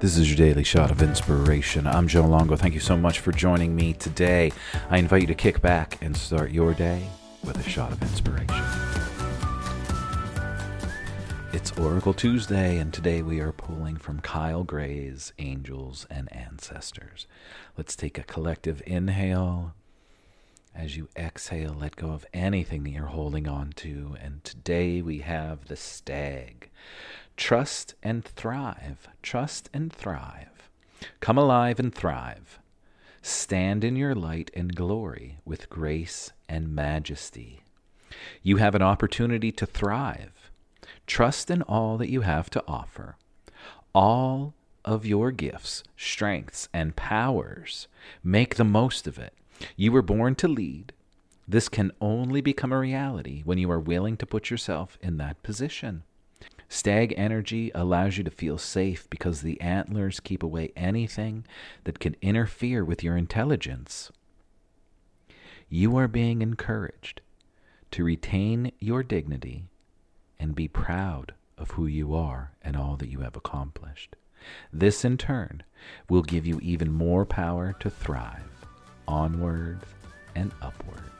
This is your daily shot of inspiration. I'm Joe Longo. Thank you so much for joining me today. I invite you to kick back and start your day with a shot of inspiration. It's Oracle Tuesday, and today we are pulling from Kyle Gray's Angels and Ancestors. Let's take a collective inhale. As you exhale, let go of anything that you're holding on to. And today we have the stag. Trust and thrive. Trust and thrive. Come alive and thrive. Stand in your light and glory with grace and majesty. You have an opportunity to thrive. Trust in all that you have to offer. All of your gifts, strengths, and powers. Make the most of it. You were born to lead. This can only become a reality when you are willing to put yourself in that position. Stag energy allows you to feel safe because the antlers keep away anything that can interfere with your intelligence. You are being encouraged to retain your dignity and be proud of who you are and all that you have accomplished. This, in turn, will give you even more power to thrive onward and upwards.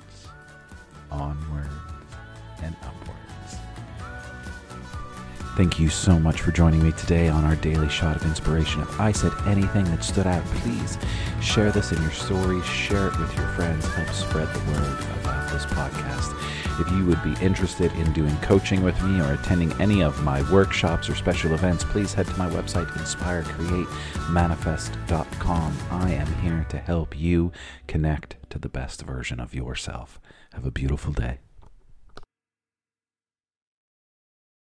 Thank you so much for joining me today on our daily shot of inspiration. If I said anything that stood out, please share this in your stories, share it with your friends, help spread the word about this podcast. If you would be interested in doing coaching with me or attending any of my workshops or special events, please head to my website, inspirecreatemanifest.com. I am here to help you connect to the best version of yourself. Have a beautiful day.